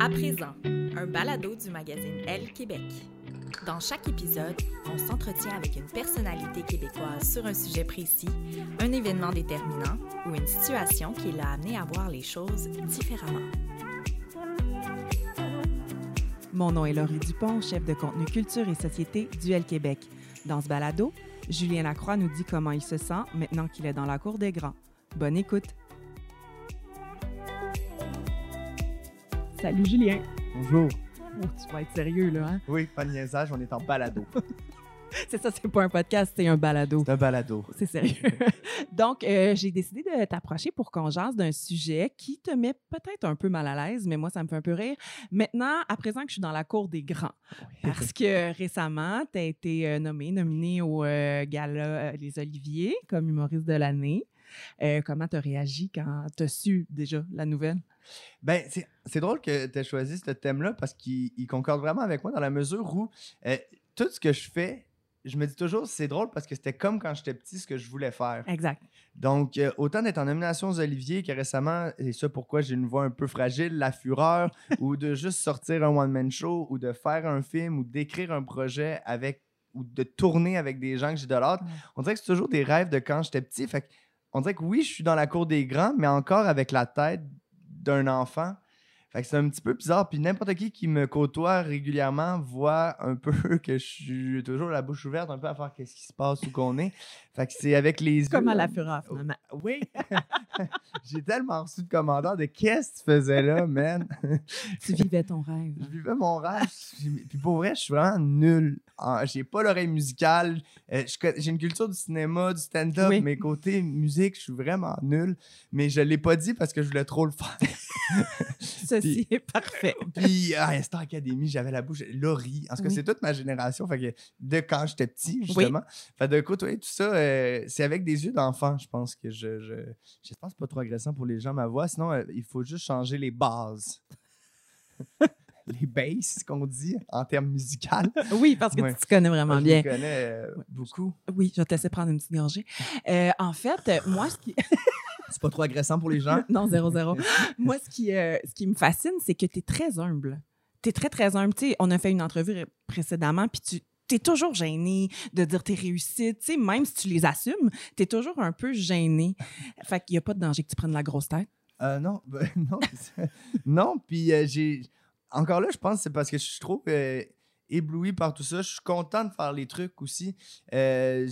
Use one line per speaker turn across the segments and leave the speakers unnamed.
À présent, un balado du magazine Elle Québec. Dans chaque épisode, on s'entretient avec une personnalité québécoise sur un sujet précis, un événement déterminant ou une situation qui l'a amené à voir les choses différemment.
Mon nom est Laurie Dupont, chef de contenu culture et société du L Québec. Dans ce balado, Julien Lacroix nous dit comment il se sent maintenant qu'il est dans la cour des grands. Bonne écoute. Salut Julien.
Bonjour.
Oh, tu vas être sérieux là, hein?
Oui, pas de niaisage, on est en balado.
C'est ça, c'est pas un podcast, c'est un balado.
C'est un balado.
C'est sérieux. Donc, euh, j'ai décidé de t'approcher pour qu'on jase d'un sujet qui te met peut-être un peu mal à l'aise, mais moi, ça me fait un peu rire. Maintenant, à présent que je suis dans la cour des grands, parce que récemment, tu as été euh, nommé, nominé au euh, gala Les Oliviers comme humoriste de l'année. Euh, comment tu as réagi quand tu as su déjà la nouvelle?
Ben, c'est drôle que tu aies choisi ce thème-là parce qu'il il concorde vraiment avec moi dans la mesure où euh, tout ce que je fais, je me dis toujours, c'est drôle parce que c'était comme quand j'étais petit ce que je voulais faire.
Exact.
Donc, euh, autant d'être en nomination aux Oliviers que récemment, et ça pourquoi j'ai une voix un peu fragile, la fureur, ou de juste sortir un one-man show, ou de faire un film, ou d'écrire un projet avec, ou de tourner avec des gens que j'idolâtre.
Ouais.
On dirait que c'est toujours des rêves de quand j'étais petit. Fait que on dirait que oui, je suis dans la cour des grands, mais encore avec la tête d'un enfant. Fait que c'est un petit peu bizarre. Puis n'importe qui qui me côtoie régulièrement voit un peu que je suis toujours la bouche ouverte, un peu à faire qu'est-ce qui se passe, où qu'on est. Fait que c'est avec les yeux.
Comme à la fureur, finalement.
Oui. J'ai tellement reçu de commentaires de qu'est-ce que tu faisais là, man?
Tu vivais ton rêve.
Je vivais mon rêve. Puis pour vrai, je suis vraiment nul. En- J'ai pas l'oreille musicale. Euh, J'ai une culture du cinéma, du stand-up,
Oui.
mais côté musique, je suis vraiment nul. Mais je l'ai pas dit parce que je voulais trop le faire.
Ceci est parfait.
Puis à Star Academy, j'avais la bouche. Laurie. En tout cas,
Oui.
c'est toute ma génération. Fait que de quand j'étais petit, justement. Fait de côtoyer tout ça, euh, c'est avec des yeux d'enfant, je pense que je. je que c'est pas trop agressant pour les gens, ma voix. Sinon, euh, il faut juste changer les bases. les basses, qu'on dit en termes musicaux.
Oui, parce que
Ouais.
tu te connais vraiment
Moi, je
bien.
les connais euh, beaucoup.
Oui, je vais te laisser prendre une petite gorgée. Euh, en fait, moi, ce qui...
C'est pas trop agressant pour les gens?
non, zéro, zéro. moi, ce qui, euh, ce qui me fascine, c'est que tu es très humble. Tu es très, très humble. Tu sais, on a fait une entrevue ré- précédemment, puis tu es toujours gêné de dire tes réussites. Tu sais, même si tu les assumes, tu es toujours un peu gêné. Fait qu'il n'y a pas de danger que tu prennes la grosse tête.
Euh, non, ben, non, non. Puis euh, j'ai encore là, je pense que c'est parce que je trop euh, ébloui par tout ça. Je suis content de faire les trucs aussi. Euh.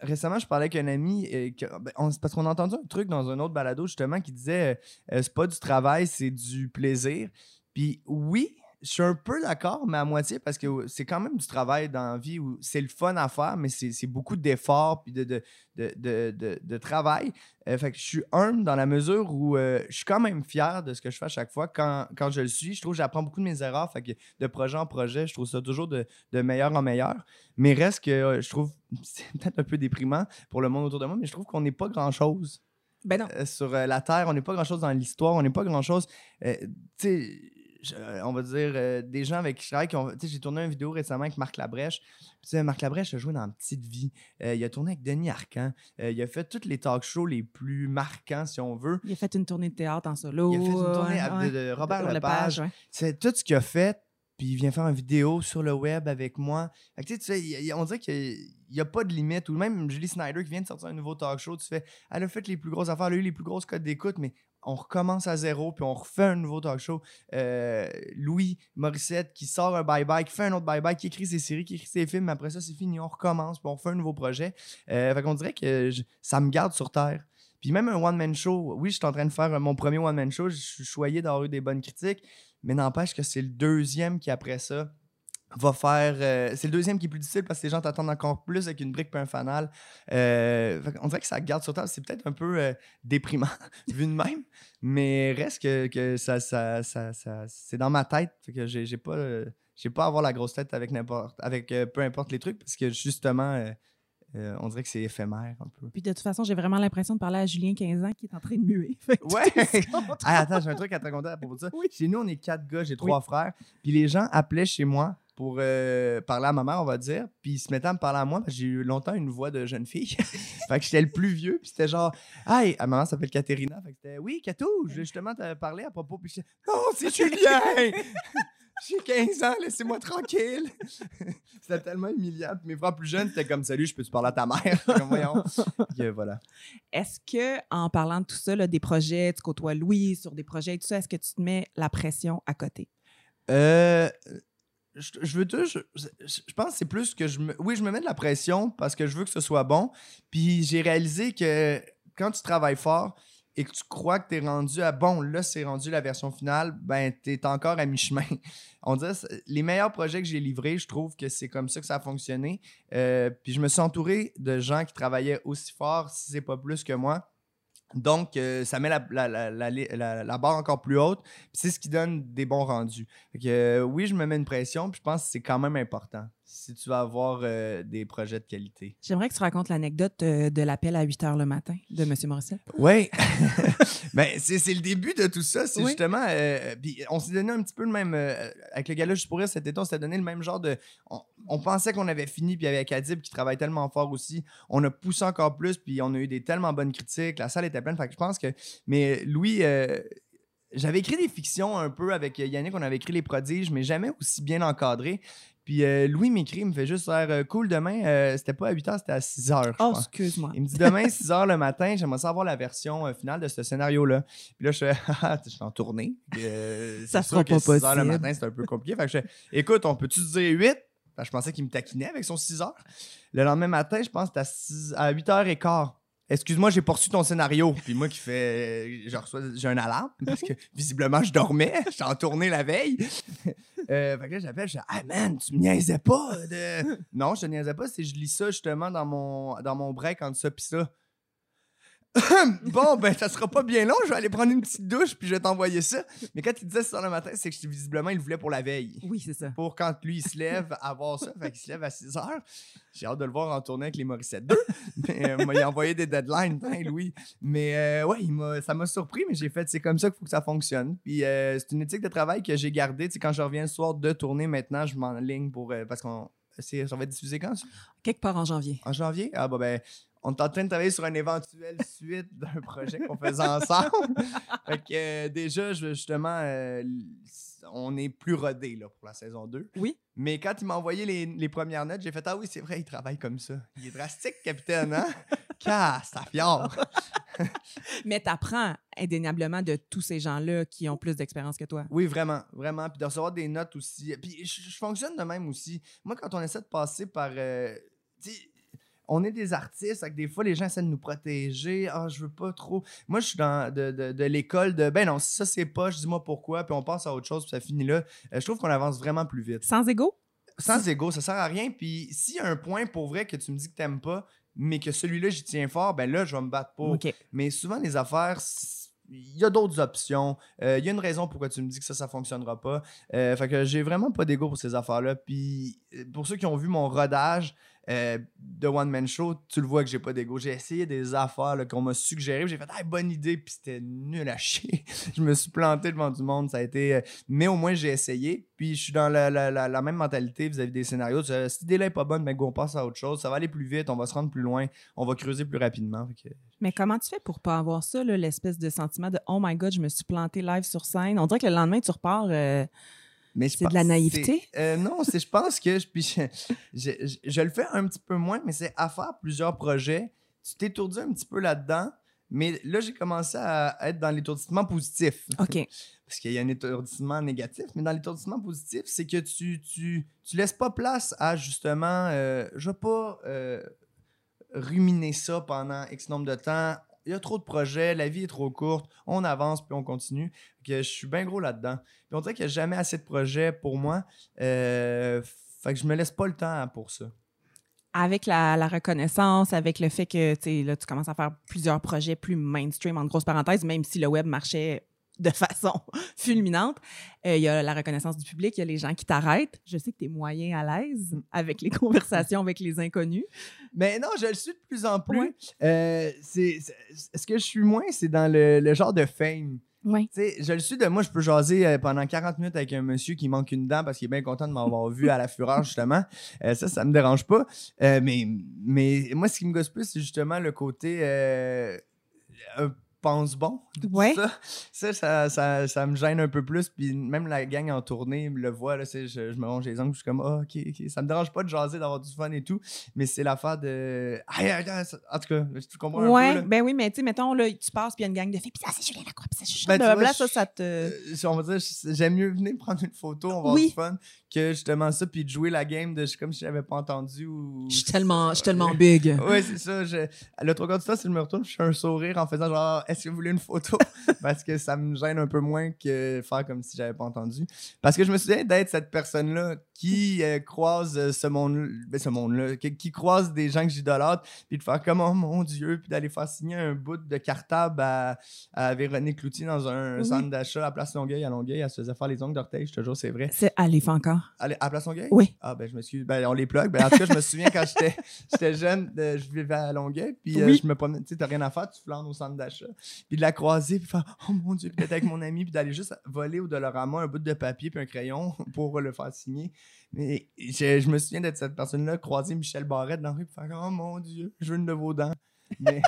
Récemment, je parlais avec un ami euh, ben, parce qu'on a entendu un truc dans un autre balado justement qui disait euh, euh, c'est pas du travail, c'est du plaisir. Puis oui. Je suis un peu d'accord, mais à moitié parce que c'est quand même du travail dans la vie où c'est le fun à faire, mais c'est beaucoup d'efforts puis de, de, de, de, de- de travail. Euh, fait que je suis humble dans la mesure où euh, je suis quand même fier de ce que je fais à chaque fois. Quand, quand je le suis, je trouve que j'apprends beaucoup de mes erreurs. Fait que de projet en projet, je trouve ça toujours de, de meilleur en meilleur. Mais reste que euh, je trouve, c'est peut-être un peu déprimant pour le monde autour de moi, mais je trouve qu'on n'est pas grand-chose
Ben non.
sur la Terre. On n'est pas grand-chose dans l'histoire. On n'est pas grand-chose. tu sais, je- euh, on va dire euh, des gens avec qui je J'ai tourné une vidéo récemment avec Marc Labrèche. Puis, Marc Labrèche a joué dans Petite Vie. Euh, il a tourné avec Denis Arcan. Euh, il a fait tous les talk shows les plus marquants, si on veut.
Il a fait une tournée de théâtre en solo.
Il a fait une tournée
ouais,
de, de Robert Lepage.
ouais.
C'est tout ce qu'il a fait, puis il vient faire une vidéo sur le web avec moi. Fait que, tu sais, il- il- on dirait qu'il n'y a pas de limite. Ou même Julie Snyder qui vient de sortir un nouveau talk show, tu fais, elle a fait les plus grosses affaires, elle a eu les plus grosses codes d'écoute, mais on recommence à zéro, puis on refait un nouveau talk show. Euh, Louis Morissette qui sort un bye-bye, qui fait un autre bye-bye, qui écrit ses séries, qui écrit ses films, après ça, c'est fini, on recommence, puis on refait un nouveau projet. Euh, fait qu'on dirait que ça me garde sur terre. Puis même un one-man show, oui, je suis en train de faire mon premier one-man show, je suis choyé d'avoir eu des bonnes critiques, mais n'empêche que c'est le deuxième qui, après ça, va faire. euh, c'est le deuxième qui est plus difficile parce que les gens t'attendent encore plus avec une brique puis un fanal. Euh, on dirait que ça garde sur terre. C'est peut-être un peu euh, déprimant vu de même, mais reste que, que ça, ça, ça, ça- c'est dans ma tête. Fait que j'ai pas. j'ai pas à avoir la grosse tête avec n'importe avec peu importe les trucs parce que justement euh, on dirait que c'est éphémère un peu.
Puis de toute façon, j'ai vraiment l'impression de parler à Julien, 15 ans, qui est en train de muer.
Ouais. Ah, attends, j'ai un truc à te raconter à propos de ça.
Oui.
Chez nous, on est quatre gars, j'ai trois frères. Puis les gens appelaient chez moi pour euh, parler à ma mère, on va dire. Puis il se mettait à me parler à moi, parce que j'ai eu longtemps une voix de jeune fille. fait que j'étais le plus vieux, puis c'était genre, hey, ma maman s'appelle Katerina. Fait que c'était, oui, Katou, je vais justement te parler à propos. Puis j'étais, non, c'est Julien! J'ai 15 ans, laissez-moi tranquille. c'était tellement humiliant. Puis mes frères plus jeunes, c'était comme, salut, je peux te parler à ta mère? comme, voyons. Euh, voilà.
Est-ce que, en parlant de tout ça, là, des projets, tu côtoies Louis sur des projets et tout ça, est-ce que tu te mets la pression à côté?
Euh, je, veux tout. Je, pense que c'est plus que je me. Oui, je me mets de la pression parce que je veux que ce soit bon. Puis j'ai réalisé que quand tu travailles fort et que tu crois que tu es rendu à bon, là, c'est rendu la version finale, ben, tu es encore à mi-chemin. On dirait, les meilleurs projets que j'ai livrés, je trouve que c'est comme ça que ça a fonctionné. Euh, puis je me suis entouré de gens qui travaillaient aussi fort, si c'est pas plus que moi. Donc, euh, ça met la, la, barre encore plus haute. C'est ce qui donne des bons rendus. Euh, oui, je me mets une pression, puis je pense que c'est quand même important si tu vas avoir euh, des projets de qualité.
J'aimerais que tu racontes l'anecdote euh, de l'appel à 8 h le matin de M. Morissette.
Oui. ben, c'est le début de tout ça. C'est
Oui.
justement. euh, puis on s'est donné un petit peu le même. euh, avec le gars-là, juste pour rire, cet été, on s'est donné le même genre de. On, on pensait qu'on avait fini, puis avec Adib qui travaille tellement fort aussi, on a poussé encore plus, puis on a eu des tellement bonnes critiques. La salle était pleine. Fait que je pense que. Mais Louis. euh, j'avais écrit des fictions un peu avec Yannick, on avait écrit Les Prodiges, mais jamais aussi bien encadré. Puis euh, Louis m'écrit, il me fait juste faire euh, cool demain. euh, c'était pas à 8 h, c'était à 6 h.
Oh, excuse-moi.
Il me dit demain, 6 h le matin, j'aimerais savoir la version euh, finale de ce scénario-là. Puis là, je fais, ah, je suis en tournée.
Ça sera
sûr que
pas
6 heures le
possible.
matin, c'est un peu compliqué. Fait que je fais, écoute, on peut-tu dire 8? Fait que je pensais qu'il me taquinait avec son 6 heures. Le lendemain matin, je pense que c'était à, 8 h 15. Excuse-moi, j'ai poursu ton scénario. Puis moi qui fais. Je reçois. J'ai un alarme parce que visiblement je dormais. J'étais en tournée la veille. Euh, fait que là, j'appelle, je dis Ah man, tu me niaisais pas de. Non, je te niaisais pas, c'est je lis ça justement dans mon, dans mon break entre ça pis ça. bon, ben, ça sera pas bien long, je vais aller prendre une petite douche puis je vais t'envoyer ça. Mais quand il disait 6 h le matin, c'est que visiblement, il le voulait pour la veille.
Oui, c'est ça.
Pour quand lui, il se lève, avoir ça. Fait qu'il se lève à 6 h. J'ai hâte de le voir en tournée avec les Morissette 2. Mais euh, il a envoyé des deadlines, hein, Louis. Mais euh, ouais, il m'a- ça m'a surpris, mais j'ai fait, c'est comme ça qu'il faut que ça fonctionne. Puis euh, c'est une éthique de travail que j'ai gardée. Tu sais, quand je reviens le soir de tournée, maintenant, je m'enligne pour. parce qu'on. c'est- Ça va être diffusé quand, ça?
Quelque part en janvier.
En janvier? Ah, bah ben, on est en train de travailler sur une éventuelle suite d'un projet qu'on faisait ensemble. fait que euh, déjà, je- justement, euh, on est plus rodé là, pour la saison 2.
Oui.
Mais quand il m'a envoyé les, les premières notes, j'ai fait Ah oui, c'est vrai, il travaille comme ça. Il est drastique, capitaine, hein? Casse, ta fiore.
Mais tu apprends indéniablement de tous ces gens-là qui ont plus d'expérience que toi.
Oui, vraiment, vraiment. Puis de recevoir des notes aussi. Puis je, je fonctionne de même aussi. Moi, quand on essaie de passer par. euh, on est des artistes, que des fois, les gens essaient de nous protéger. Ah, je veux pas trop. Moi, je suis dans de, de- de l'école de. Ben non, si ça, c'est pas, dis-moi pourquoi, puis on passe à autre chose, puis ça finit là. Euh, je trouve qu'on avance vraiment plus vite.
Sans ego?
Sans ego, ça sert à rien. Puis s'il y a un point pour vrai que tu me dis que t'aimes pas, mais que celui-là, j'y tiens fort, ben là, je vais me battre pour. Mais souvent, les affaires, il y a d'autres options. Euh, Il y a une raison pourquoi tu me dis que ça, ça fonctionnera pas. Euh, fait que j'ai vraiment pas d'ego pour ces affaires-là. Puis pour ceux qui ont vu mon rodage euh, de One Man Show, tu le vois que j'ai pas d'ego. J'ai essayé des affaires qu'on m'a suggérées. J'ai fait ah, bonne idée, puis c'était nul à chier. je me suis planté devant du monde. Euh, Mais au moins, j'ai essayé. Puis je suis dans la, même mentalité vis-à-vis des scénarios. Cette idée-là est pas bonne, mais on passe à autre chose. Ça va aller plus vite, on va se rendre plus loin, on va creuser plus rapidement.
Mais comment tu fais pour pas avoir ça, l'espèce de sentiment de Oh my God, je me suis planté live sur scène? On dirait que le lendemain, tu repars. euh,
Mais
C'est de la naïveté?
euh, non, je pense que je, puis je, je- je- je le fais un petit peu moins, mais c'est à faire plusieurs projets. Tu t'étourdis un petit peu là-dedans, mais là, j'ai commencé à être dans l'étourdissement positif.
OK.
Parce qu'il y a un étourdissement négatif, mais dans l'étourdissement positif, c'est que tu, tu, tu laisses pas place à justement, euh, je vais pas euh, ruminer ça pendant X nombre de temps. Il y a trop de projets, la vie est trop courte, on avance puis on continue. Que je suis bien gros là-dedans. On dirait qu'il n'y a jamais assez de projets pour moi. Euh, fait que je me laisse pas le temps pour ça.
Avec la, reconnaissance, avec le fait que tu commences à faire plusieurs projets plus mainstream, en grosses parenthèses, même si le web marchait de façon fulminante, euh, il y a la reconnaissance du public, il y a les gens qui t'arrêtent. Je sais que tu es moyen à l'aise avec les conversations avec les inconnus.
Mais non, je le suis de plus en plus. Euh, c'est, c'est- ce que je suis moins, c'est dans le, le genre de fame.
Oui.
Je le suis de moi, je peux jaser euh, pendant 40 minutes avec un monsieur qui manque une dent parce qu'il est bien content de m'avoir vu à la fureur, justement. Euh, ça, ça me dérange pas. Mais, mais moi, ce qui me gosse plus, c'est justement le côté un pense bon?
Ouais.
Ça, ça, ça, ça, ça me gêne un peu plus. Puis même la gang en tournée le voit. Là, c'est- je, je me ronge les ongles. Je suis comme, ah, ok, ok. Ça me dérange pas de jaser, d'avoir du fun et tout. Mais c'est l'affaire de. Ah, ah, ah, en tout cas, tu comprends un peu.
Ouais,
là.
ben oui, mais tu sais, mettons, là, tu passes, puis il y a une gang de filles, puis ça, c'est Julien Lacroix, puis ça, c'est Julien
Ben, je-
ça, ça te.
Euh, on va dire, je- j'aime mieux venir prendre une photo, on va avoir du fun, que justement ça, puis de jouer la game de je- comme si je n'avais pas entendu ou.
Je suis tellement, je suis tellement big.
Oui, c'est ça. Je... Le trois quarts du temps, si je me retourne, je fais un sourire en faisant genre, est-ce que vous voulez une photo? Parce que ça me gêne un peu moins que faire comme si j'avais pas entendu. Parce que je me souviens d'être cette personne-là qui euh, croise euh, ce monde ben, ce monde-là, qui, qui croise des gens que j'idolâtre, puis de faire comme, oh mon Dieu, puis d'aller faire signer un bout de cartable à, à Véronique Cloutier dans un
Oui.
centre d'achat à Place Longueuil, à Longueuil. Elle se faisait faire les ongles d'orteil, je te jure, c'est vrai.
C'est, allez, fais encore.
À, à Place Longueuil?
Oui.
Ah, ben, je m'excuse. Ben, on les plug. Ben, en tout cas, je me souviens quand j'étais, jeune, euh, je vivais à Longueuil, puis euh,
Oui.
je me promenais, tu sais, t'as rien à faire, tu flandes au centre d'achat, puis de la croiser, puis faire, oh mon Dieu, puis d'être avec mon ami, puis d'aller juste voler au Dolorama un bout de papier puis un crayon pour le faire signer. Mais je, je me souviens d'être cette personne-là, croiser Michel Barrette dans la rue, puis faire, oh mon Dieu, je veux une de vos dents. Mais.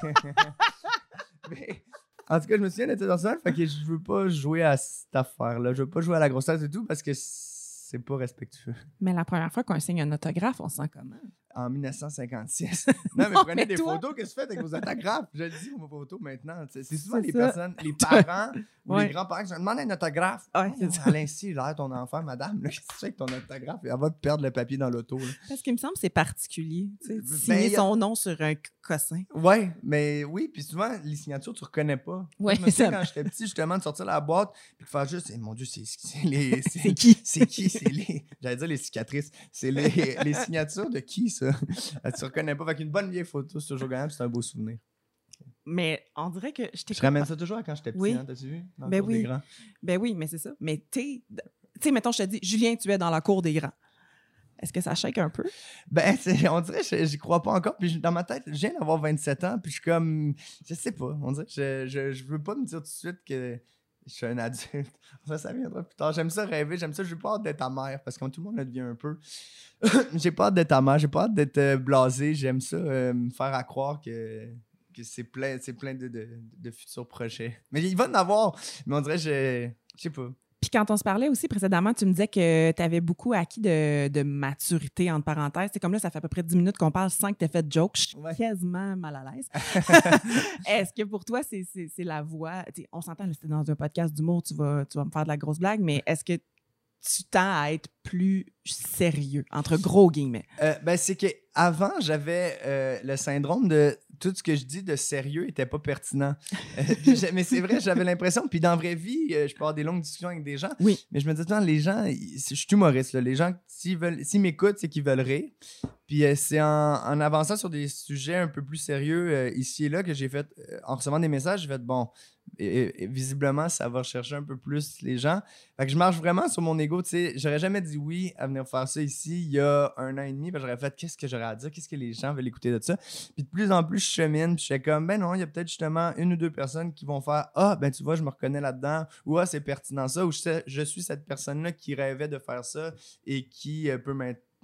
En tout cas, je me souviens d'être cette personne fait que je veux pas jouer à cette affaire-là. Je veux pas jouer à la grosse tête et tout parce que c'est pas respectueux.
Mais la première fois qu'on signe un autographe, on se sent comment?
En 1956. Non, mais prenez des
toi-
photos, qu'est-ce que tu fais avec vos autographes? Je le dis, vos photos maintenant. C'est souvent les
ça.
personnes, les parents ou
Ouais.
les grands-parents qui se demandent un autographe?
Ouais,
Oh. Alain, si, l'air ton enfant, madame. là, Qu'est-ce que tu fais avec ton autographe? Elle va perdre le papier dans l'auto. là.
Parce qu'il me semble que c'est particulier.
Ben,
signer
a-
son nom sur un cossin.
Ouais, mais oui, puis souvent, les signatures, tu reconnais pas.
Ouais,
souviens
ça-
quand j'étais petit, justement, de sortir la boîte puis de faire juste, eh, mon Dieu, c'est c'est les.
C'est qui?
C'est qui? C'est les. J'allais dire les cicatrices. C'est les, les signatures de qui, ça? Euh, tu reconnais pas. Fait qu'une bonne vieille photo, c'est toujours puis c'est un beau souvenir.
Mais on dirait que je t'ai
Je ramène ça toujours à quand j'étais petit,
Oui.
hein, t'as-tu vu? Dans la
Ben
cour des
oui.
grands.
Ben oui, mais c'est ça. Mais t'es. Tu sais, mettons, je te dis, Julien, tu es dans la cour des grands. Est-ce que ça shake un peu?
Ben, on dirait que je- j'y crois pas encore. Puis dans ma tête, je viens d'avoir 27 ans, puis je suis comme. Je sais pas. On dirait que je, je, je veux pas me dire tout de suite que je suis un adulte. Ça, ça viendra plus tard. J'aime ça rêver, j'aime ça. J'ai pas hâte d'être ta mère, parce que tout le monde le devient un peu. j'ai pas hâte d'être ta mère, j'ai pas hâte d'être euh, blasé. J'aime ça, euh, me faire à croire que. que c'est plein, plein de, de, futurs projets. Mais il va en avoir. Mais on dirait je. Je sais pas.
Puis quand on se parlait aussi précédemment, tu me disais que tu avais beaucoup acquis de, de maturité, entre parenthèses. C'est comme là, ça fait à peu près 10 minutes qu'on parle sans que tu aies fait de joke. Je suis
Ouais.
quasiment mal à l'aise. Est-ce que pour toi, c'est la voix? on s'entend, c'était dans un podcast d'humour, tu vas, tu vas me faire de la grosse blague, mais est-ce que tu tends à être plus sérieux, entre gros guillemets?
Euh, ben, c'est que avant j'avais euh, le syndrome de tout ce que je dis de sérieux était pas pertinent. Euh, mais c'est vrai, j'avais l'impression. Puis dans la vraie vie, je peux avoir des longues discussions avec des gens.
Oui.
Mais je me disais, les gens, ils- je suis humoriste, là, les gens, s'ils veulent, s'ils m'écoutent, c'est qu'ils veulent rire. Puis c'est en, en avançant sur des sujets un peu plus sérieux ici et là que j'ai fait, en recevant des messages, j'ai fait, bon, visiblement, ça va chercher un peu plus les gens. Fait que je marche vraiment sur mon ego, tu sais. J'aurais jamais dit oui à venir faire ça ici il y a un an et demi. j'aurais fait qu'est-ce que j'aurais à dire, qu'est-ce que les gens veulent écouter de ça? Puis de plus en plus, je chemine, puis je fais comme, ben non, il y a peut-être justement une ou deux personnes qui vont faire Ah, ben tu vois, je me reconnais là-dedans, ou Ah, c'est pertinent ça, ou je, suis cette personne-là qui rêvait de faire ça et qui euh, peut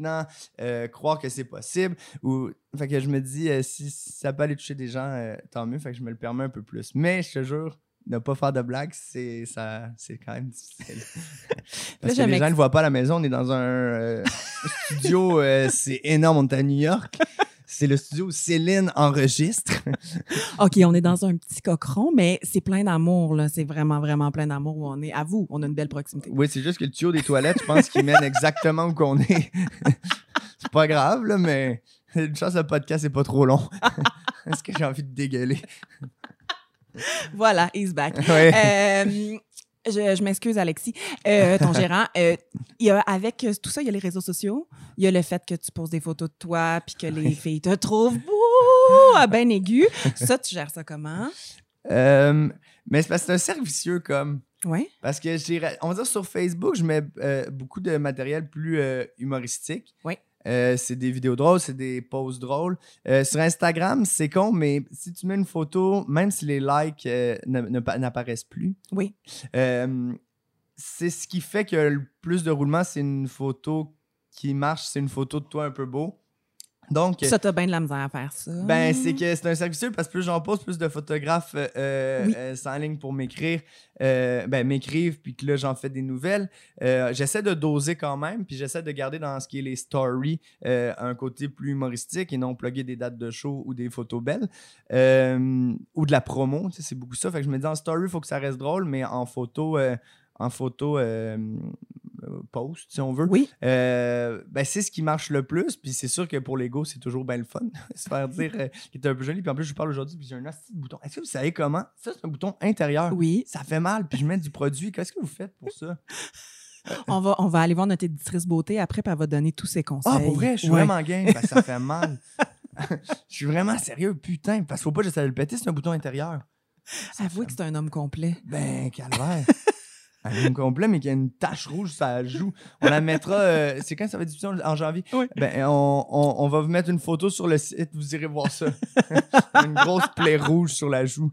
maintenant euh, croire que c'est possible. Ou, fait que je me dis, euh, si ça peut aller toucher des gens, euh, tant mieux, fait que je me le permets un peu plus. Mais je te jure, ne pas faire de blagues, c'est ça c'est quand même difficile. Parce que les gens ne le voient pas à la maison, on est dans un studio, c'est énorme, on est à New York. C'est le studio où Céline enregistre.
OK, on est dans un petit cochon, mais c'est plein d'amour, là. C'est vraiment, vraiment plein d'amour où on est. À vous, on a une belle proximité.
Oui, c'est juste que le tuyau des toilettes, je pense qu'il mène exactement où qu'on est. c'est pas grave, là, mais une chance, le podcast n'est pas trop long. Est-ce que j'ai envie de dégueuler?
Voilà, he's back.
Ouais.
Euh, je je m'excuse, Alexis, euh, ton gérant. Euh, il y a, avec euh, tout ça, il y a les réseaux sociaux. Il y a le fait que tu poses des photos de toi puis que les filles te trouvent beau, à ben aigu. Ça, tu gères ça comment?
Euh, mais c'est parce que c'est un cercle vicieux, comme.
Oui.
Parce que j'ai, on va dire sur Facebook, je mets euh, beaucoup de matériel plus humoristique.
Oui.
Euh, c'est des vidéos drôles, c'est des posts drôles. Euh, sur Instagram, c'est con, mais si tu mets une photo, même si les likes euh, n'apparaissent plus,
Oui.
c'est ce qui fait que le plus de roulement, c'est une photo qui marche, c'est une photo de toi un peu beau. Donc,
Ça, t'as bien de la misère à faire ça.
ben, c'est que c'est un cercle parce que plus j'en pose, plus de photographes euh, euh,
Oui.
euh, s'enlignent pour m'écrire, euh, ben, m'écrivent, puis que là, j'en fais des nouvelles. J'essaie de doser quand même, puis j'essaie de garder dans ce qui est les stories un côté plus humoristique et non plugger des dates de show ou des photos belles ou de la promo. C'est beaucoup ça. Fait que je me dis en story, il faut que ça reste drôle, mais en photo, en photo euh, post, si on veut.
Oui.
Euh, ben, c'est ce qui marche le plus. Puis c'est sûr que pour l'ego, c'est toujours bien le fun. se faire dire euh, qu'il est un peu joli. Puis en plus, je vous parle aujourd'hui, puis j'ai un petit bouton. Est-ce que vous savez comment? Ça, c'est un bouton intérieur.
Oui.
Ça fait mal, puis je mets du produit. Qu'est-ce que vous faites pour ça?
On va, on va aller voir notre éditrice beauté après, puis elle va donner tous ses conseils.
Ah, pour vrai, je suis
Ouais.
vraiment game. que ça fait mal. Je suis vraiment sérieux, putain. Parce qu'il faut pas que j'essaie de le péter, c'est un bouton intérieur. Ça
Avouez
fait
que c'est un homme complet.
Ben, calvaire. Un homme complet, mais qu'il y a une tache rouge, ça joue. On la mettra. euh, c'est quand ça va être diffusé en janvier?
Oui.
Ben, on, on- on va vous mettre une photo sur le site, vous irez voir ça. une grosse plaie rouge sur la joue.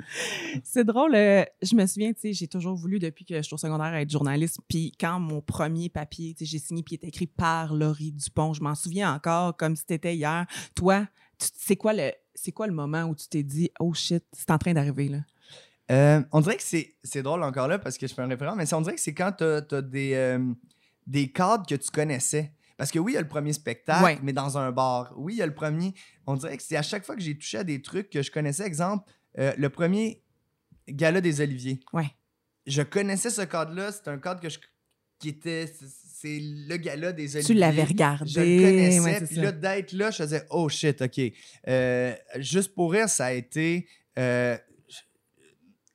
C'est drôle. euh, je me souviens, tu sais, j'ai toujours voulu, depuis que je suis au secondaire, être journaliste. Puis quand mon premier papier, tu sais, j'ai signé, puis il était écrit par Laurie Dupont, je m'en souviens encore comme si c'était hier. Toi, c'est quoi le. C'est quoi le moment où tu t'es dit, oh shit, c'est en train d'arriver, là?
Euh, on dirait que c'est, c'est drôle encore là parce que je fais un référent, mais on dirait que c'est quand tu as, des, euh, des cadres que tu connaissais. Parce que oui, il y a le premier spectacle,
Ouais.
mais dans un bar. Oui, il y a le premier. On dirait que c'est à chaque fois que j'ai touché à des trucs que je connaissais. Exemple, euh, le premier gala des Oliviers.
Ouais.
Je connaissais ce cadre-là. C'est un cadre que je, qui était. c'est- le gala des Oliviers.
Tu l'avais regardé.
Je le connaissais.
ouais,
puis
ça.
là, d'être là, je faisais Oh shit, OK. Euh, juste pour rire, ça a été. euh,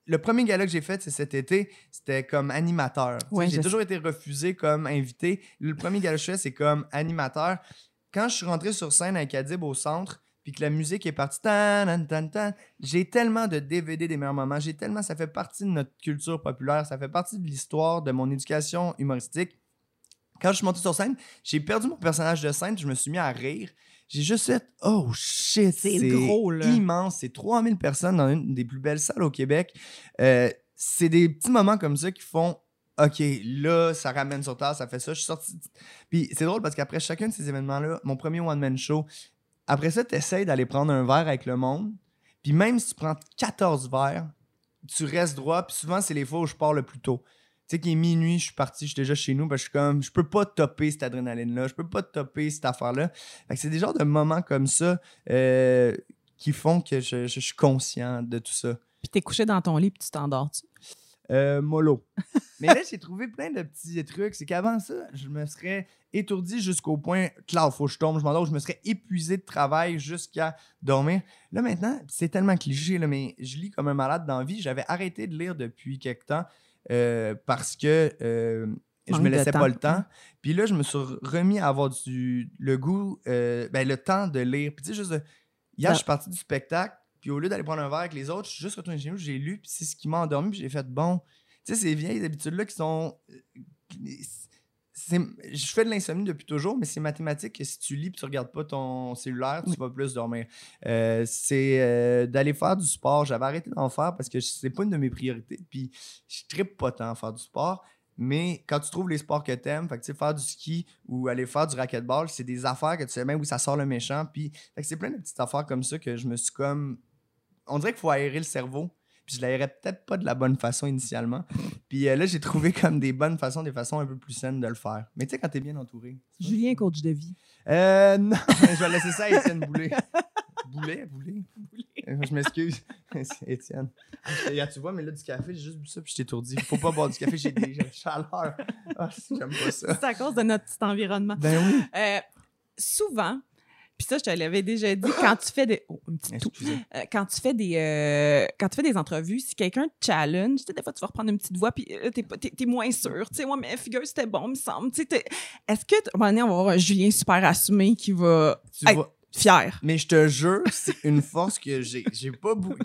le premier gala que j'ai fait, c'est cet été, c'était comme animateur.
Ouais,
j'ai toujours été refusé comme invité. Le premier gala que je fais, c'est comme animateur. Quand je suis rentré sur scène avec Adib au centre, puis que la musique est partie, tan, tan, tan, tan, j'ai tellement de DVD des meilleurs moments, j'ai tellement, ça fait partie de notre culture populaire, ça fait partie de l'histoire de mon éducation humoristique. Quand je suis monté sur scène, j'ai perdu mon personnage de scène, je me suis mis à rire. J'ai juste fait Oh shit,
C'est
immense. C'est 3000 personnes dans une des plus belles salles au Québec. Euh, c'est des petits moments comme ça qui font OK, là, ça ramène sur terre, ça fait ça. Je suis sorti. Puis c'est drôle parce qu'après chacun de ces événements-là, mon premier one-man show, après ça, tu essaies d'aller prendre un verre avec le monde. Puis même si tu prends 14 verres, tu restes droit. Puis souvent, c'est les fois où je pars le plus tôt. Sais qu'il est minuit, je suis parti, je suis déjà chez nous, parce que je suis comme, je peux pas topper cette adrénaline-là, je peux pas topper cette affaire-là. Fait que c'est des genres de moments comme ça euh, qui font que je, je- je suis conscient de tout ça.
Puis t'es couché dans ton lit, puis tu t'endors-tu?
Euh, mollo. Mais là, j'ai trouvé plein de petits trucs. C'est qu'avant ça, je me serais étourdi jusqu'au point là, il faut que je tombe, je m'endors, je me serais épuisé de travail jusqu'à dormir. Là, maintenant, c'est tellement cliché, là, mais je lis comme un malade dans la vie. J'avais arrêté de lire depuis quelque temps euh, parce que euh, je me laissais pas le temps. Puis là, je me suis remis à avoir du, le goût, euh, ben, le temps de lire. Puis tu sais, juste, hier,
Ça-
je suis parti du spectacle, puis au lieu d'aller prendre un verre avec les autres, je suis juste retourné chez nous, j'ai lu, puis c'est ce qui m'a endormi, puis j'ai fait bon. Tu sais, ces vieilles habitudes-là qui sont. Je fais de l'insomnie depuis toujours, mais c'est mathématique que si tu lis et tu regardes pas ton cellulaire, tu vas plus dormir. Euh, c'est euh, d'aller faire du sport. J'avais arrêté d'en faire parce que c'est pas une de mes priorités. Puis je trippe pas tant à faire du sport. Mais quand tu trouves les sports que t'aimes, fait que, faire du ski ou aller faire du racquetball, c'est des affaires que tu sais même où ça sort le méchant. Puis c'est plein de petites affaires comme ça que je me suis comme. On dirait qu'il faut aérer le cerveau. Puis je l'aérais peut-être pas de la bonne façon initialement. Puis euh, là, j'ai trouvé comme des bonnes façons, des façons un peu plus saines de le faire. Mais tu sais, quand t'es bien entouré.
Julien, coach de vie.
Euh, non, je vais laisser ça à Étienne Boulet. Boulet, Boulet. Euh, Je m'excuse, Étienne. Ah, tu vois, mais là, du café, j'ai juste bu ça puis je t'ai étourdi. Faut pas boire du café, j'ai des j'ai la chaleur. Ah, j'aime pas ça.
C'est à cause de notre petit environnement.
Ben oui.
Euh, souvent, puis ça, je te l'avais déjà dit, quand tu fais des. Oh, un petit tout. Euh, quand tu fais des euh, quand tu fais des entrevues, si quelqu'un te challenge, tu sais, des fois tu vas reprendre une petite voix puis euh, t'es, t'es, t'es moins sûr. Tu sais, ouais, mais figure c'était bon, me semble. Tu sais, est-ce que t- à un moment donné, on va avoir un Julien super assumé qui va.
Tu
Hey,
vas.
Fier.
Mais je te jure, c'est une force que j'ai j'ai pas beaucoup.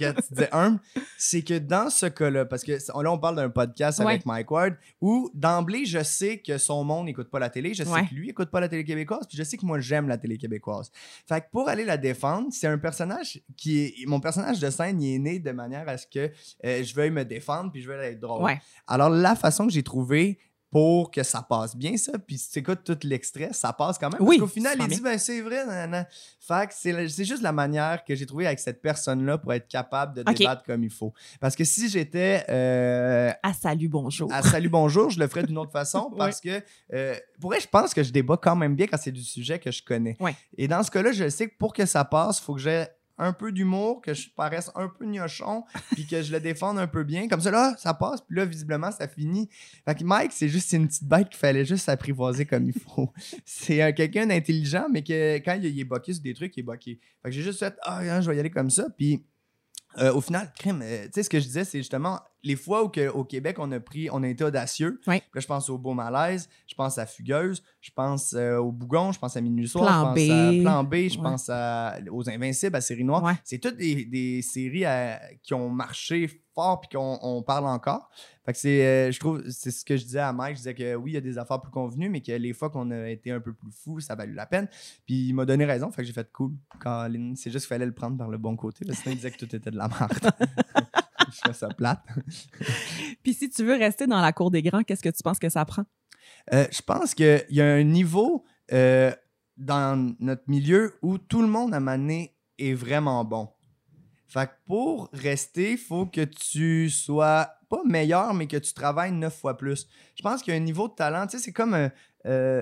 Humble, c'est que dans ce cas-là, parce que là, on parle d'un podcast avec Mike Ward, où d'emblée, je sais que son monde n'écoute pas la télé, je sais
Ouais.
que lui écoute pas la télé québécoise, puis je sais que moi, j'aime la télé québécoise. Fait que pour aller la défendre, c'est un personnage qui est. Mon personnage de scène, il est né de manière à ce que euh, je veuille me défendre, puis je veuille être drôle.
Ouais.
Alors, la façon que j'ai trouvé pour que ça passe bien, ça, puis tu écoutes tout l'extrait, ça passe quand même.
Oui,
Parce qu'au final, il dit, ben c'est vrai, nanana. Fait que c'est juste la manière que j'ai trouvé avec cette personne-là pour être capable de débattre comme il faut. Parce que si j'étais euh,
Ah, salut, bonjour.
à Salut Bonjour, je le ferais d'une autre façon parce que, euh, pour vrai, je pense que je débat quand même bien quand c'est du sujet que je connais.
Ouais.
Et dans ce cas-là, je sais que pour que ça passe, il faut que j'ai un peu d'humour, que je paraisse un peu gnochon, puis que je le défende un peu bien. Comme ça, là, ça passe, puis là, visiblement, ça finit. Fait que Mike, c'est juste une petite bête qu'il fallait juste s'apprivoiser comme il faut. c'est quelqu'un d'intelligent, mais que quand il, est boqué sur des trucs, il est boqué. Fait que j'ai juste fait, ah, hein, je vais y aller comme ça, puis euh, au final, crime, euh, tu sais, ce que je disais, c'est justement les fois où que, au Québec, on a pris, on a été audacieux. Là, je pense au Beau Malaise, je pense à Fugueuse, je pense euh, au Bougon, je pense à Minuit Soir,
Plan
je pense à. Plan B, je pense à- aux Invincibles, à Série Noire. C'est toutes des, des séries euh, qui ont marché fort puis qu'on on parle encore. Fait que c'est, euh, je trouve, c'est ce que je disais à Mike. Je disais que oui, il y a des affaires plus convenues, mais que les fois qu'on a été un peu plus fou, ça a valu la peine. Puis il m'a donné raison. Fait que j'ai fait cool, Colin. C'est juste qu'il fallait le prendre par le bon côté. sinon, il disait que tout était de la merde. je fais ça plate.
Puis si tu veux rester dans la cour des grands, qu'est-ce que tu penses que ça prend?
Euh, je pense qu'il y a un niveau euh, dans notre milieu où tout le monde à mané est vraiment bon. Fait que pour rester, il faut que tu sois pas meilleur, mais que tu travailles neuf fois plus. Je pense qu'il y a un niveau de talent. Tu sais, c'est comme. euh,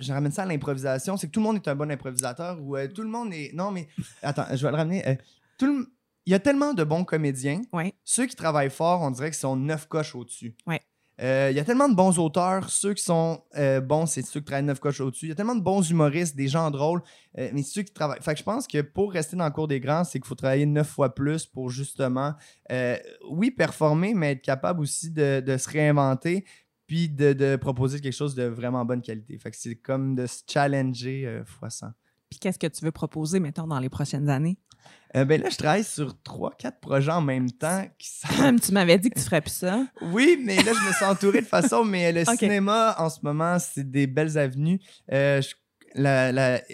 je ramène ça à l'improvisation. C'est que tout le monde est un bon improvisateur ou tout le monde est. Non, mais. Attends, je vais le ramener. tout le- Il y a tellement de bons comédiens.
Ouais.
Ceux qui travaillent fort, on dirait qu'ils sont neuf coches au-dessus.
Ouais.
Euh, Il y a tellement de bons auteurs. Ceux qui sont euh, bons, c'est ceux qui travaillent neuf coches au-dessus. Il y a tellement de bons humoristes, des gens drôles, euh, mais ceux qui travaillent. Fait que je pense que pour rester dans le cours des grands, c'est qu'il faut travailler neuf fois plus pour justement, euh, oui, performer, mais être capable aussi de, de se réinventer puis de, de proposer quelque chose de vraiment bonne qualité. Fait que c'est comme de se challenger fois 100.
Puis qu'est-ce que tu veux proposer, mettons, dans les prochaines années?
Euh, ben là, je travaille sur trois, quatre projets en même temps qui sont
tu m'avais dit que tu ferais plus ça.
Oui, mais là, je me suis entouré de façon, mais le
Ok.
cinéma, en ce moment, c'est des belles avenues. Euh, je-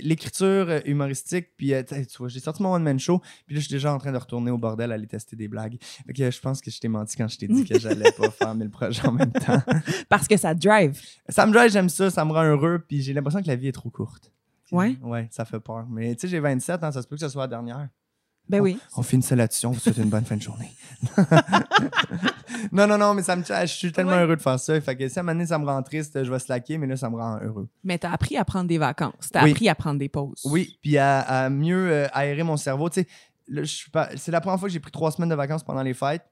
L'écriture euh, humoristique, puis euh, tu vois, j'ai sorti mon one-man show, puis là, je suis déjà en train de retourner au bordel, aller tester des blagues. Fait que euh, je pense que je t'ai menti quand je t'ai dit que j'allais pas faire mille projets en même temps.
Parce que ça drive.
Ça me drive, j'aime ça, ça me rend heureux, puis j'ai l'impression que la vie est trop courte.
Ouais?
Ouais, ça fait peur. Mais tu sais, j'ai 27 ans, ça se peut que ce soit la dernière.
Ben oui.
On finit ça là-dessus, on vous souhaite une bonne fin de journée. non, non, non, mais ça me je suis tellement
Ouais.
heureux de faire ça. Fait que si à un moment donné, ça me rend triste, je vais slacker, mais là, ça me rend heureux.
Mais t'as appris à prendre des vacances. T'as
Oui.
appris à prendre des pauses.
Oui, puis à, à mieux euh, aérer mon cerveau. Tu sais, pas- c'est la première fois que j'ai pris trois semaines de vacances pendant les fêtes.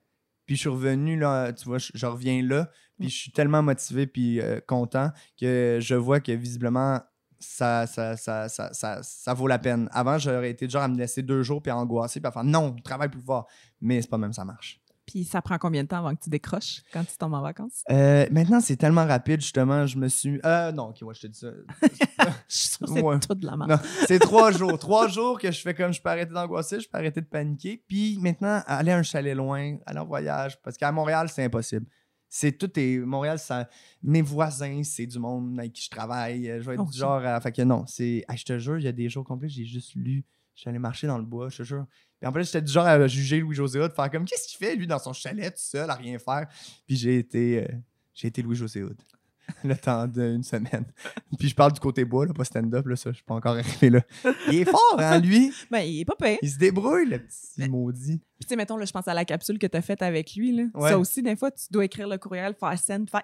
Puis je suis revenu, là, tu vois, je, je reviens là. Puis je suis tellement motivé puis euh, content que je vois que visiblement, ça, ça, ça, ça, ça, ça vaut la peine. Avant, j'aurais été genre à me laisser deux jours puis à angoisser puis à faire non, travaille plus fort. Mais c'est pas même, ça marche.
Puis ça prend combien de temps avant que tu décroches quand tu tombes en vacances?
Euh, maintenant, c'est tellement rapide, justement. Je me suis. Euh, non, ok, ouais, je te dis ça.
Je que c'est
Ouais.
tout de la merde.
C'est trois jours. Trois jours que je fais comme je peux arrêter d'angoisser, je peux arrêter de paniquer. Puis maintenant, aller à un chalet loin, aller en voyage. Parce qu'à Montréal, c'est impossible. C'est tout est. Montréal, ça, mes voisins, c'est du monde avec qui je travaille. Je vais être du genre. à- fait que non, c'est. hey, je te jure, il y a des jours complets, j'ai juste lu. Je suis allé marcher dans le bois, je te jure. Puis en plus, j'étais du genre à juger Louis-José Hood, faire comme qu'est-ce qu'il fait, lui, dans son chalet, tout seul, à rien faire. Puis j'ai été. euh, j'ai été Louis-José Hood. Le temps d'une semaine. Puis je parle du côté bois, là, pas stand-up, là, ça, je suis pas encore arrivé là. Il est fort, hein, lui?
Ben, il est pas payé.
Il se débrouille, le petit
Mais-
maudit.
Puis, tu sais, mettons, là, je pense à la capsule que tu as faite avec lui. Là.
Ouais.
Ça aussi, des fois, tu dois écrire le courriel, faire scène, faire.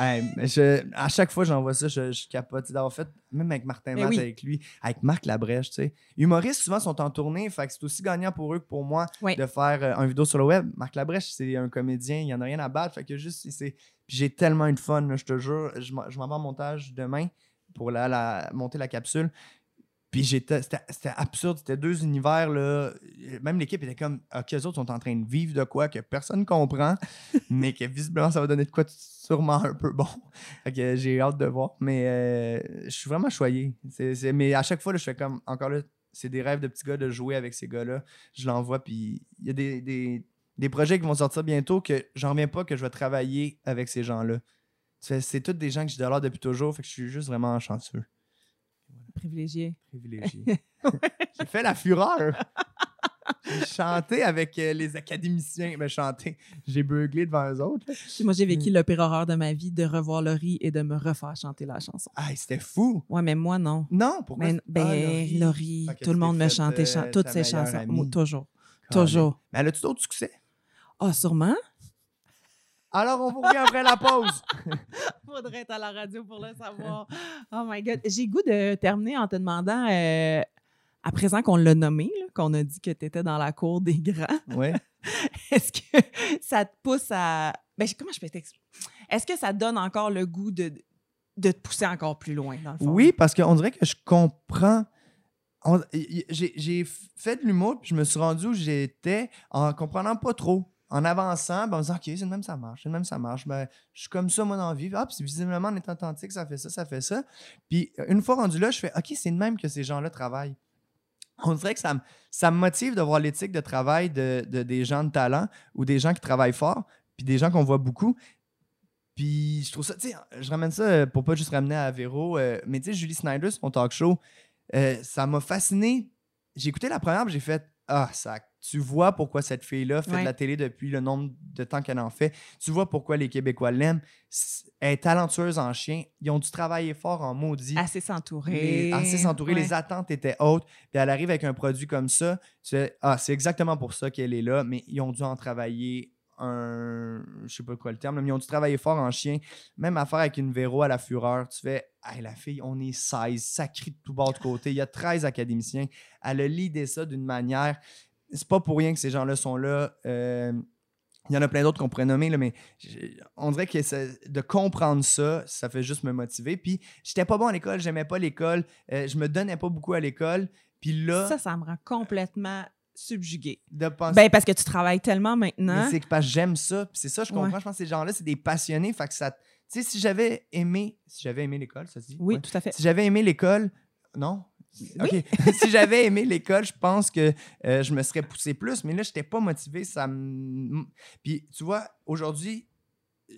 Hey, mais je- à chaque fois que j'envoie ça, je, je capote. D'avoir fait, même avec Martin
Mais
Matt,
oui.
avec lui, avec Marc Labrèche, tu sais. Humoristes, souvent, sont en tournée, fait que c'est aussi gagnant pour eux que pour moi
Oui.
de faire euh, un vidéo sur le web. Marc Labrèche, c'est un comédien, il n'y en a rien à battre, fait que juste, c'est... J'ai tellement eu de fun, là, je te jure. Je m'en je m'en vais en montage demain pour la, la- monter la capsule. Puis j'étais, c'était, c'était absurde, c'était deux univers, là. Même l'équipe était comme, OK, eux autres sont en train de vivre de quoi que personne comprend, mais que visiblement, ça va donner de quoi de sûrement un peu bon. Fait que j'ai hâte de voir, mais euh, je suis vraiment choyé. C'est, c'est- mais à chaque fois, là, je fais comme, encore là, c'est des rêves de petits gars de jouer avec ces gars-là. Je l'envoie, puis il y a des, des, des projets qui vont sortir bientôt que j'en reviens pas que je vais travailler avec ces gens-là. Fais, C'est tous des gens que j'idolâtre depuis toujours, fait que je suis juste vraiment chanceux.
Privilégié.
Privilégié. J'ai fait la fureur. J'ai chanté avec euh, les académiciens. Ben, chanté. J'ai beuglé devant eux autres.
Moi, j'ai vécu le pire horreur de ma vie de revoir Laurie et de me refaire chanter la chanson.
Ah, c'était fou.
Ouais, mais moi, non.
Non, pourquoi?
Ben, ben,
Ah,
Laurie, tout le monde me chantait chan-
euh,
toutes ses chansons. Moi, toujours. Toujours.
Mais elle a-tu d'autres succès?
Ah, sûrement.
Alors, on vous revient après la pause.
Faudrait être à la radio pour le savoir. Oh my God. J'ai goût de terminer en te demandant, euh, à présent qu'on l'a nommé, qu'on a dit que tu étais dans la cour des grands,
ouais.
est-ce que ça te pousse à. Ben, comment je peux t'expliquer? Est-ce que ça te donne encore le goût de, de te pousser encore plus loin, dans le fond?
Oui, parce qu'on dirait que je comprends. j'ai fait de l'humour, puis je me suis rendu où j'étais en comprenant pas trop. En avançant, ben, en me disant, OK, c'est le même, ça marche, c'est le même, ça marche. Ben, je suis comme ça, moi, dans la vie. Ah, puis visiblement, en étant authentique, ça fait ça, ça fait ça. Puis une fois rendu là, je fais, OK, c'est le même que ces gens-là travaillent. On dirait que ça me, ça me motive de voir l'éthique de travail de, de- des gens de talent ou des gens qui travaillent fort, puis des gens qu'on voit beaucoup. Puis je trouve ça, tu sais, je ramène ça euh, pour pas juste ramener à Véro, euh, mais tu sais, Julie Snyder, son talk show, euh, ça m'a fasciné. J'ai écouté la première, j'ai fait Ah, ça, tu vois pourquoi cette fille-là fait
Ouais.
de la télé depuis le nombre de temps qu'elle en fait. Tu vois pourquoi les Québécois l'aiment. Elle est talentueuse en chien. Ils ont dû travailler fort en maudit.
Assez s'entourer.
Assez s'entourer,
Ouais.
les attentes étaient hautes. Puis elle arrive avec un produit comme ça. Tu fais, ah, c'est exactement pour ça qu'elle est là, mais ils ont dû en travailler un. Je sais pas quoi le terme, là, mais ils ont dû travailler fort en chien. Même affaire avec une Véro à la fureur. Tu fais, hey, la fille, on est 16, ça crie de tout bord de côté. Il y a 13 académiciens. Elle a l'idée ça d'une manière. C'est pas pour rien que ces gens-là sont là. Euh, il y en a plein d'autres qu'on pourrait nommer, là, mais on dirait que ça- de comprendre ça, ça fait juste me motiver. Puis, j'étais pas bon à l'école, j'aimais pas l'école, euh, je me donnais pas beaucoup à l'école. Puis là,
Ça, ça me rend complètement subjuguée.
de penser.
Ben, parce que tu travailles tellement maintenant.
mais c'est parce que j'aime ça. Puis c'est ça, je comprends.
Ouais.
Je pense que ces gens-là, c'est des passionnés. Fait que ça. Tu sais, si j'avais aimé. Si j'avais aimé l'école, ça se dit?
Oui,
Ouais.
tout à fait.
Si j'avais aimé l'école. Non? Si j'avais aimé l'école, je pense que euh, je me serais poussé plus, mais là, je n'étais pas motivé. Ça. Puis, tu vois, aujourd'hui,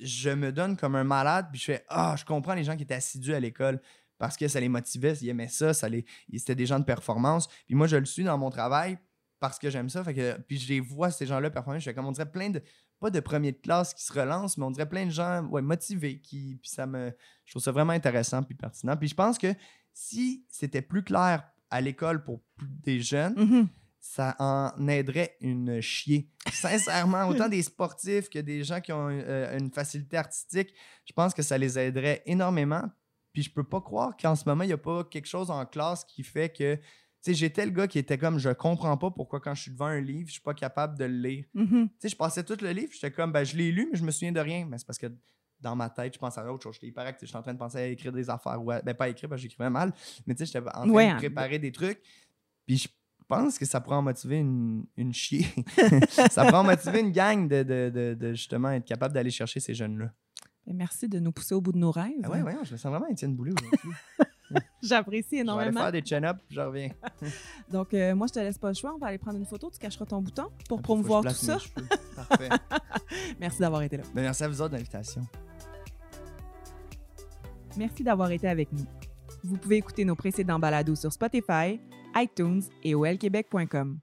je me donne comme un malade, puis je fais Ah, je comprends les gens qui étaient assidus à l'école parce que ça les motivait, ils aimaient ça, ça les... c'était des gens de performance. Puis moi, je le suis dans mon travail parce que j'aime ça. Puis je les vois, ces gens-là, performer. Je fais comme on dirait plein de. Pas de premier de classe qui se relancent, mais on dirait plein de gens motivés. Qui, puis ça me. Je trouve ça vraiment intéressant puis pertinent. Puis je pense que si c'était plus clair à l'école pour des jeunes,
Mhm.
ça en aiderait une chier. Sincèrement, autant des sportifs que des gens qui ont euh, une facilité artistique, je pense que ça les aiderait énormément. Puis je peux pas croire qu'en ce moment, il n'y a pas quelque chose en classe qui fait que. Tu sais, j'étais le gars qui était comme, je comprends pas pourquoi quand je suis devant un livre, je suis pas capable de le lire.
Mhm.
Tu sais, je passais tout le livre, j'étais comme, ben, je l'ai lu, mais je me souviens de rien. Mais c'est parce que dans ma tête, je pense à autre chose. J'étais hyper actif, j'étais en train de penser à écrire des affaires. Ou à- ben, pas à écrire, parce que j'écrivais mal, mais tu sais, j'étais en train
Ouais,
de
hein.
préparer des trucs. Puis je pense que ça pourrait en motiver une, une chier. ça pourrait en motiver une gang de, de- de- de justement être capable d'aller chercher ces jeunes-là.
Ben, Merci de nous pousser au bout de nos rêves.
Ah ouais, ouais, je me sens vraiment Étienne Boulay aujourd'hui.
J'apprécie
je vais aller
énormément.
faire des chin-ups, puis je reviens.
Donc, euh, moi, je te laisse pas le choix. On va aller prendre une photo. Tu cacheras ton bouton pour promouvoir tout ça.
Parfait.
Merci d'avoir été là.
Ben, merci à vous autres de l'invitation.
Merci d'avoir été avec nous. Vous pouvez écouter nos précédents balados sur Spotify, iTunes et olquebec.com.